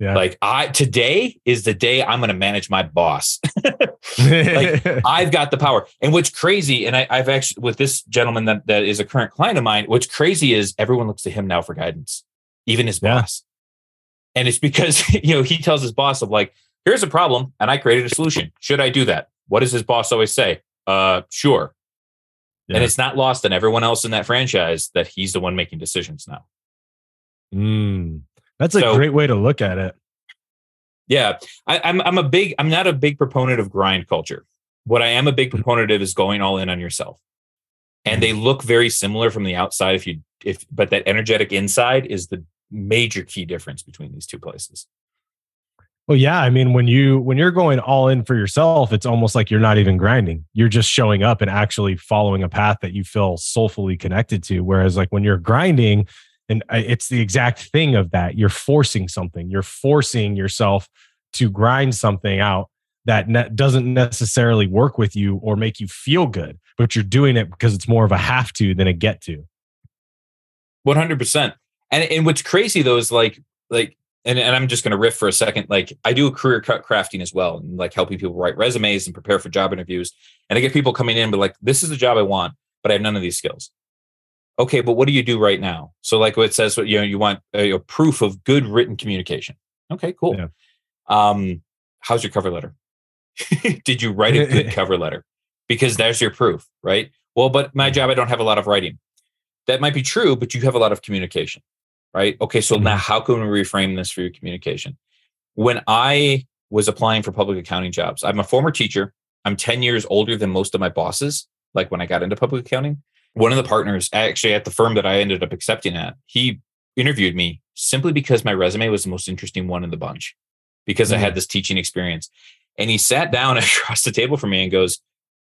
Yeah. Like I today is the day I'm going to manage my boss. like I've got the power. And what's crazy, and I, have actually with this gentleman that that is a current client of mine. What's crazy is everyone looks to him now for guidance even his yeah. boss. And it's because, you know, he tells his boss of like, here's a problem and I created a solution. Should I do that? What does his boss always say? Uh, sure. Yeah. And it's not lost on everyone else in that franchise that he's the one making decisions now. Mm, that's a so, great way to look at it. Yeah. I, I'm, I'm a big, I'm not a big proponent of grind culture. What I am a big mm. proponent of is going all in on yourself. And they look very similar from the outside if you if but that energetic inside is the major key difference between these two places. Well, yeah, I mean, when you when you're going all in for yourself, it's almost like you're not even grinding. You're just showing up and actually following a path that you feel soulfully connected to. Whereas, like when you're grinding, and it's the exact thing of that, you're forcing something. You're forcing yourself to grind something out that ne- doesn't necessarily work with you or make you feel good, but you're doing it because it's more of a have to than a get to. 100%. And, and what's crazy though is like, like, and, and I'm just going to riff for a second. Like I do a career crafting as well and like helping people write resumes and prepare for job interviews. And I get people coming in, but like, this is the job I want, but I have none of these skills. Okay, but what do you do right now? So like what it says, you know, you want a, a proof of good written communication. Okay, cool. Yeah. Um, how's your cover letter? Did you write a good cover letter? Because there's your proof, right? Well, but my job, I don't have a lot of writing. That might be true, but you have a lot of communication, right? Okay, so mm-hmm. now how can we reframe this for your communication? When I was applying for public accounting jobs, I'm a former teacher. I'm 10 years older than most of my bosses, like when I got into public accounting. One of the partners, actually at the firm that I ended up accepting at, he interviewed me simply because my resume was the most interesting one in the bunch because mm-hmm. I had mm. this teaching experience. And he sat down across the table from me and goes,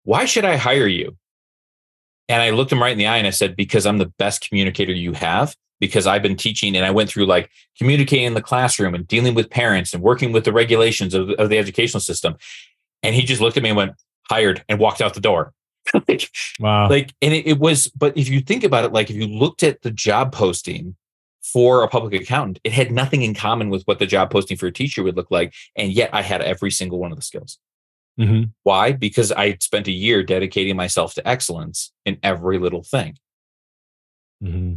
Why should I hire you? And I looked him right in the eye and I said, Because I'm the best communicator you have. Because I've been teaching and I went through like communicating in the classroom and dealing with parents and working with the regulations of, of the educational system. And he just looked at me and went, hired and walked out the door. like, wow. Like, and it, it was, but if you think about it, like if you looked at the job posting for a public accountant, it had nothing in common with what the job posting for a teacher would look like. And yet I had every single one of the skills. Mm-hmm. Why? Because I spent a year dedicating myself to excellence in every little thing. Mm-hmm.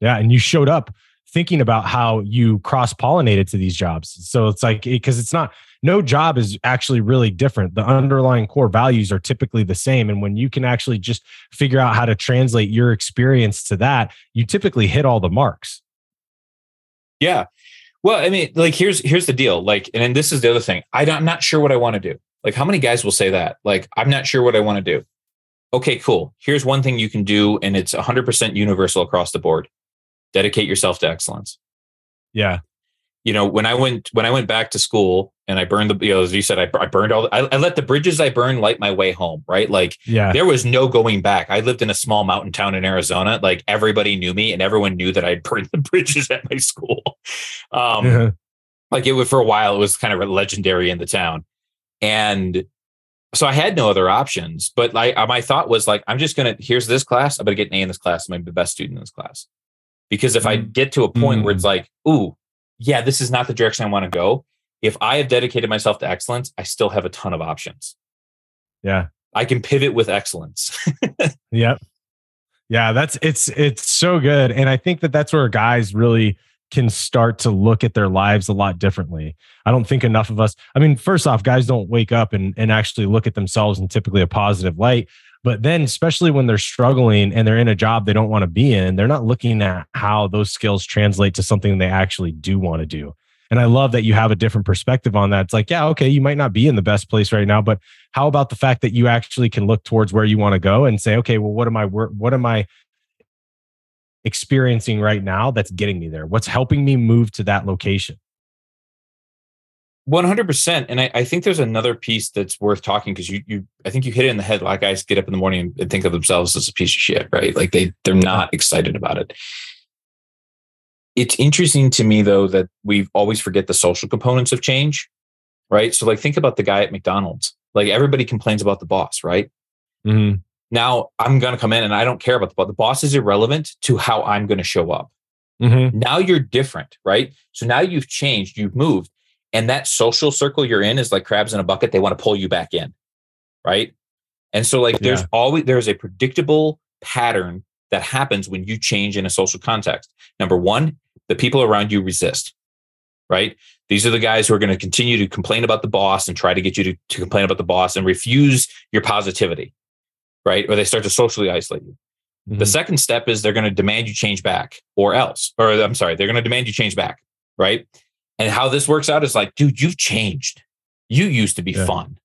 Yeah. And you showed up thinking about how you cross pollinated to these jobs. So it's like, because it's not, no job is actually really different. The underlying core values are typically the same. And when you can actually just figure out how to translate your experience to that, you typically hit all the marks. Yeah. Well, I mean, like here's here's the deal. Like, and, and this is the other thing. I am not sure what I want to do. Like, how many guys will say that? Like, I'm not sure what I want to do. Okay, cool. Here's one thing you can do, and it's 100% universal across the board. Dedicate yourself to excellence. Yeah you know, when I went when I went back to school and I burned the, you know, as you said, I, I burned all. The, I, I, let the bridges I burned light my way home. Right, like yeah, there was no going back. I lived in a small mountain town in Arizona. Like everybody knew me, and everyone knew that I burned the bridges at my school. Um, uh-huh. like it was for a while. It was kind of legendary in the town, and so I had no other options. But like my thought was like, I'm just gonna here's this class. I'm gonna get an A in this class. I'm gonna be the best student in this class. Because if. I mm. get to a point mm-hmm. where it's mm. like, ooh, yeah, this is not the direction I want to go. If I have dedicated myself to excellence, I still have a ton of options. Yeah. I can pivot with excellence. yep. Yeah, that's it's it's so good and I think that that's where guys really can start to look at their lives a lot differently. I don't think enough of us, I mean, first off, guys don't wake up and, and actually look at themselves in typically a positive light. But then, especially when they're struggling and they're in a job they don't want to be in, they're not looking at how those skills translate to something they actually do want to do. And I love that you have a different perspective on that. It's like, yeah, okay, you might not be in the best place right now, but how about the fact that you actually can look towards where you want to go and say, okay, well, what am I what am I experiencing right now that's getting me there? What's helping me move to that location? 100% and I, I, think there's another piece that's worth talking because you you i think you hit it in the head. A lot of guys get up in the morning and think of themselves as a piece of shit right? Like they they're not excited about it. It's interesting to me though that we always forget the social components of change right? So like think about the guy at mcdonald's. Like everybody complains about the boss right? Mm-hmm. now i'm going to come in and i don't care about the boss. The boss is irrelevant to how i'm going to show up. Mm-hmm. now you're different right? So now you've changed. You've moved and that social circle you're in is like crabs in a bucket they want to pull you back in right? And so like there's yeah. always there's a predictable pattern that happens when you change in a social context. Number one the people around you resist right? These are the guys who are going to continue to complain about the boss and try to get you to, to complain about the boss and refuse your positivity right? Or they start to socially isolate you. Mm-hmm. the second step is they're going to demand you change back or else or i'm sorry they're going to demand you change back right and how this works out is like, dude, you've changed. You used to be yeah. fun,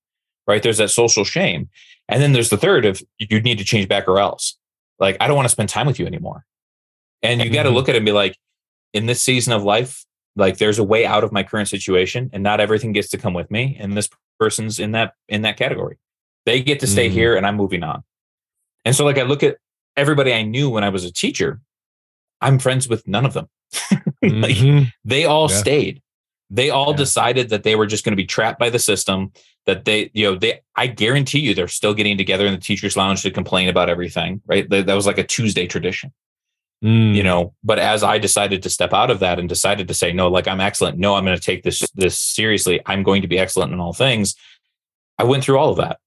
right? There's that social shame. And then there's the third of you need to change back or else. Like, I don't want to spend time with you anymore. And you mm-hmm. got to look at it and be like, in this season of life, like there's a way out of my current situation and not everything gets to come with me. And this person's in that, in that category. They get to stay mm-hmm. here and I'm moving on. And so like I look at everybody I knew when I was a teacher, I'm friends with none of them. like, mm-hmm. They all yeah. stayed. They all yeah. decided that they were just going to be trapped by the system. That they, you know, they. I guarantee you, they're still getting together in the teachers' lounge to complain about everything. Right? That was like a Tuesday tradition. Mm. You know, but as I decided to step out of that and decided to say, no, like I'm excellent. No, I'm going to take this this seriously. I'm going to be excellent in all things. I went through all of that.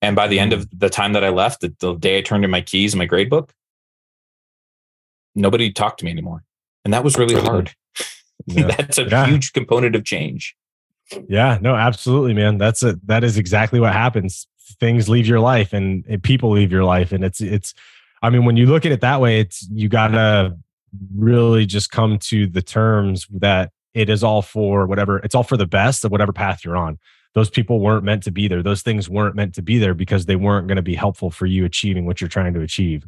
And by the end of the time that I left, the, the day I turned in my keys and my grade book, nobody talked to me anymore. And that was really hard. Yeah. That's a yeah. huge component of change. Yeah, no, absolutely, man. That's a that is exactly what happens. Things leave your life and, and people leave your life. And it's it's I mean, when you look at it that way, it's you gotta really just come to the terms that it is all for whatever it's all for the best of whatever path you're on. Those people weren't meant to be there. Those things weren't meant to be there because they weren't going to be helpful for you achieving what you're trying to achieve.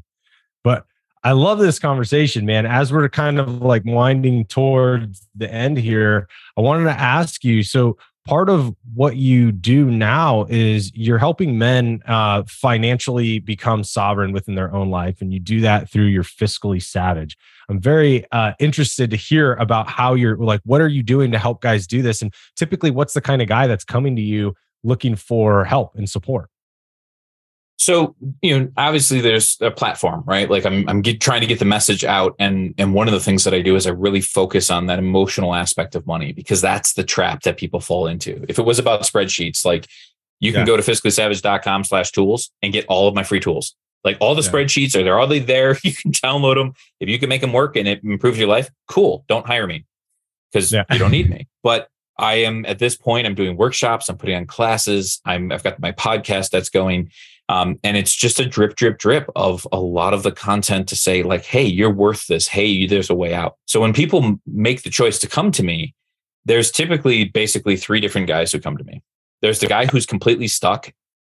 But I love this conversation, man. As we're kind of like winding towards the end here, I wanted to ask you so, part of what you do now is you're helping men uh, financially become sovereign within their own life and you do that through your fiscally savage. I'm very uh, interested to hear about how you're like what are you doing to help guys do this? And typically what's the kind of guy that's coming to you looking for help and support so you know obviously there's a platform right? Like i'm, I'm get, trying to get the message out. And and one of the things that i do is i really focus on that emotional aspect of money because that's the trap that people fall into. If it was about spreadsheets like you can yeah. go to fiscallysavage.com slash tools and get all of my free tools. Like all the yeah. spreadsheets are they're already there. You can download them if you can make them work and it improves your life cool. Don't hire me because yeah. you don't need me. But i am at this point i'm doing workshops. I'm putting on classes. I'm i've got my podcast that's going um, and it's just a drip, drip, drip of a lot of the content to say, like, hey, you're worth this. Hey, there's a way out. So when people make the choice to come to me, there's typically basically three different guys who come to me. There's the guy who's completely stuck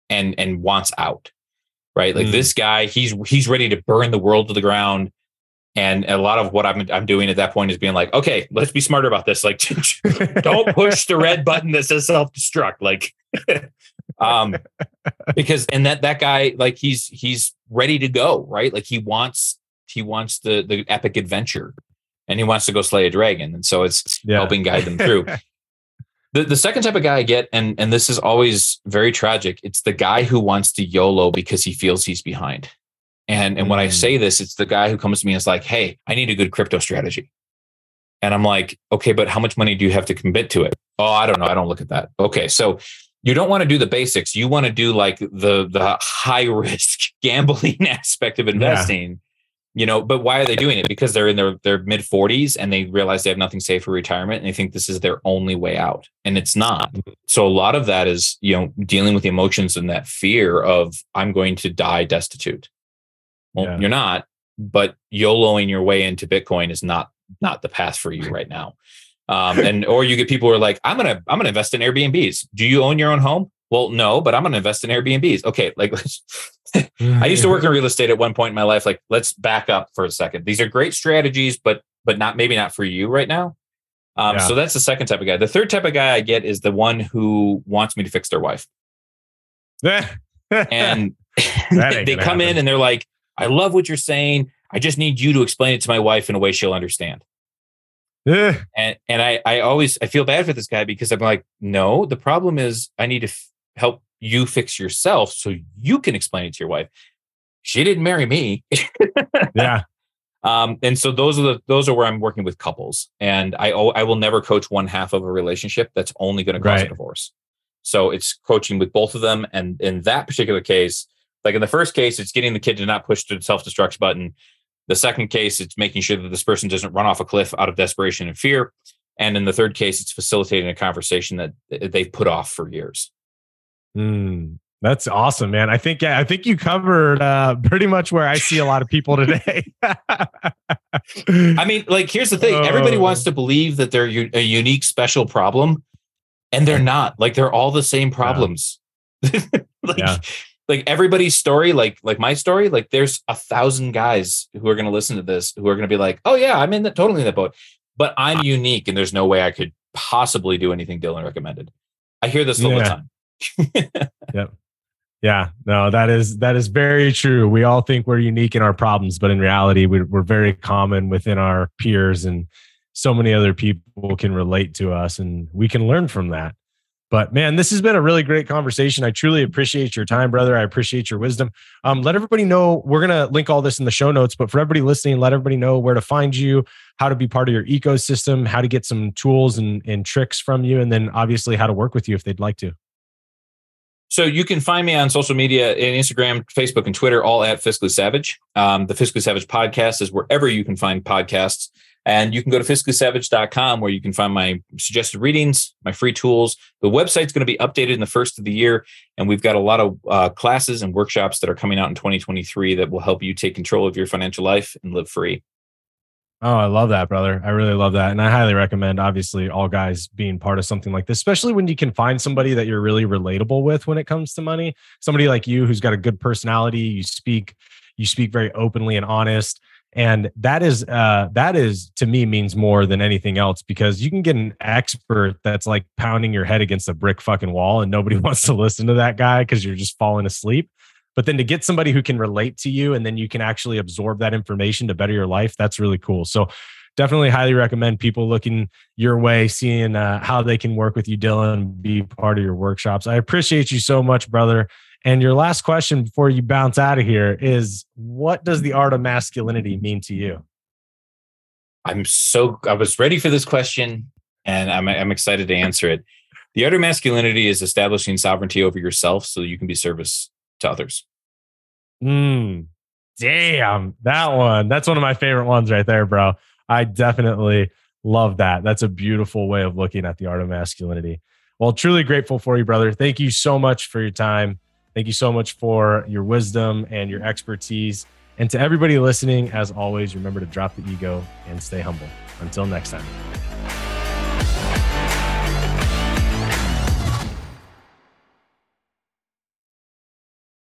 and and wants out, right? Like mm. this guy, he's he's ready to burn the world to the ground. And a lot of what I'm I'm doing at that point is being like, okay, let's be smarter about this. Like, don't push the red button that says self destruct. Like, um, because and that that guy like he's he's ready to go, right? Like he wants he wants the the epic adventure, and he wants to go slay a dragon, and so it's yeah. helping guide them through. the the second type of guy I get, and and this is always very tragic. It's the guy who wants to YOLO because he feels he's behind. And and when I say mm. this, it's the guy who comes to me and is like, "Hey, I need a good crypto strategy." And I'm like, "Okay, but how much money do you have to commit to it?" Oh, I don't know. I don't look at that. Okay, so you don't want to do the basics. You want to do like the the high risk gambling aspect of investing. Yeah. You know, but why are they doing it? Because they're in their their mid 40s and they realize they have nothing safe for retirement and they think this is their only way out. And it's not. So a lot of that is, you know, dealing with the emotions and that fear of I'm going to die destitute. Well, yeah. you're not, but YOLOing your way into Bitcoin is not not the path for you right now. Um, and or you get people who are like, I'm gonna I'm gonna invest in Airbnbs. Do you own your own home? Well, no, but I'm gonna invest in Airbnbs. Okay, like I used to work in real estate at one point in my life. Like, let's back up for a second. These are great strategies, but but not maybe not for you right now. Um, yeah. So that's the second type of guy. The third type of guy I get is the one who wants me to fix their wife. and they come happen. in and they're like, I love what you're saying. I just need you to explain it to my wife in a way she'll understand. And and I I always I feel bad for this guy because I'm like, no, the problem is I need to f- help you fix yourself so you can explain it to your wife. She didn't marry me. yeah. Um, and so those are the those are where I'm working with couples, and I I will never coach one half of a relationship that's only going to cause right. a divorce. So it's coaching with both of them, and in that particular case, like in the first case, it's getting the kid to not push the self destruct button the second case, it's making sure that this person doesn't run off a cliff out of desperation and fear. And in the third case, it's facilitating a conversation that they've put off for years. Mm, that's awesome, man. I think yeah, I think you covered uh, pretty much where I see a lot of people today. I mean, like here's the thing: everybody wants to believe that they're a unique, special problem, and they're not. Like they're all the same problems. Yeah. like, yeah like everybody's story, like like my story, like there's a thousand guys who are going to listen to this who are going to be like, oh yeah, I'm in that totally in that boat, but I'm unique and there's no way I could possibly do anything Dylan recommended. I hear this all yeah. the time. yep. Yeah, no, that is that is very true. We all think we're unique in our problems, but in reality, we're, we're very common within our peers, and so many other people can relate to us, and we can learn from that. But man, this has been a really great conversation. I truly appreciate your time, brother. I appreciate your wisdom. Um, let everybody know we're gonna link all this in the show notes, but for everybody listening, let everybody know where to find you, how to be part of your ecosystem, how to get some tools and, and tricks from you, and then obviously how to work with you if they'd like to. So you can find me on social media in Instagram, Facebook, and Twitter, all at Fiscally Savage. Um, the Fiscally Savage podcast is wherever you can find podcasts. And you can go to fiscallysavage.com where you can find my suggested readings, my free tools. The website's going to be updated in the first of the year. And we've got a lot of uh, classes and workshops that are coming out in 2023 that will help you take control of your financial life and live free. Oh, I love that, brother. I really love that. And I highly recommend, obviously, all guys being part of something like this, especially when you can find somebody that you're really relatable with when it comes to money. Somebody like you who's got a good personality, you speak, you speak very openly and honest and that is uh that is to me means more than anything else because you can get an expert that's like pounding your head against a brick fucking wall and nobody wants to listen to that guy because you're just falling asleep but then to get somebody who can relate to you and then you can actually absorb that information to better your life that's really cool so definitely highly recommend people looking your way seeing uh, how they can work with you dylan be part of your workshops i appreciate you so much brother and your last question before you bounce out of here is what does the art of masculinity mean to you? I'm so I was ready for this question and I'm I'm excited to answer it. The art of masculinity is establishing sovereignty over yourself so you can be service to others. Hmm. damn, that one. That's one of my favorite ones right there, bro. I definitely love that. That's a beautiful way of looking at the art of masculinity. Well, truly grateful for you, brother. Thank you so much for your time. Thank you so much for your wisdom and your expertise. And to everybody listening, as always, remember to drop the ego and stay humble. Until next time.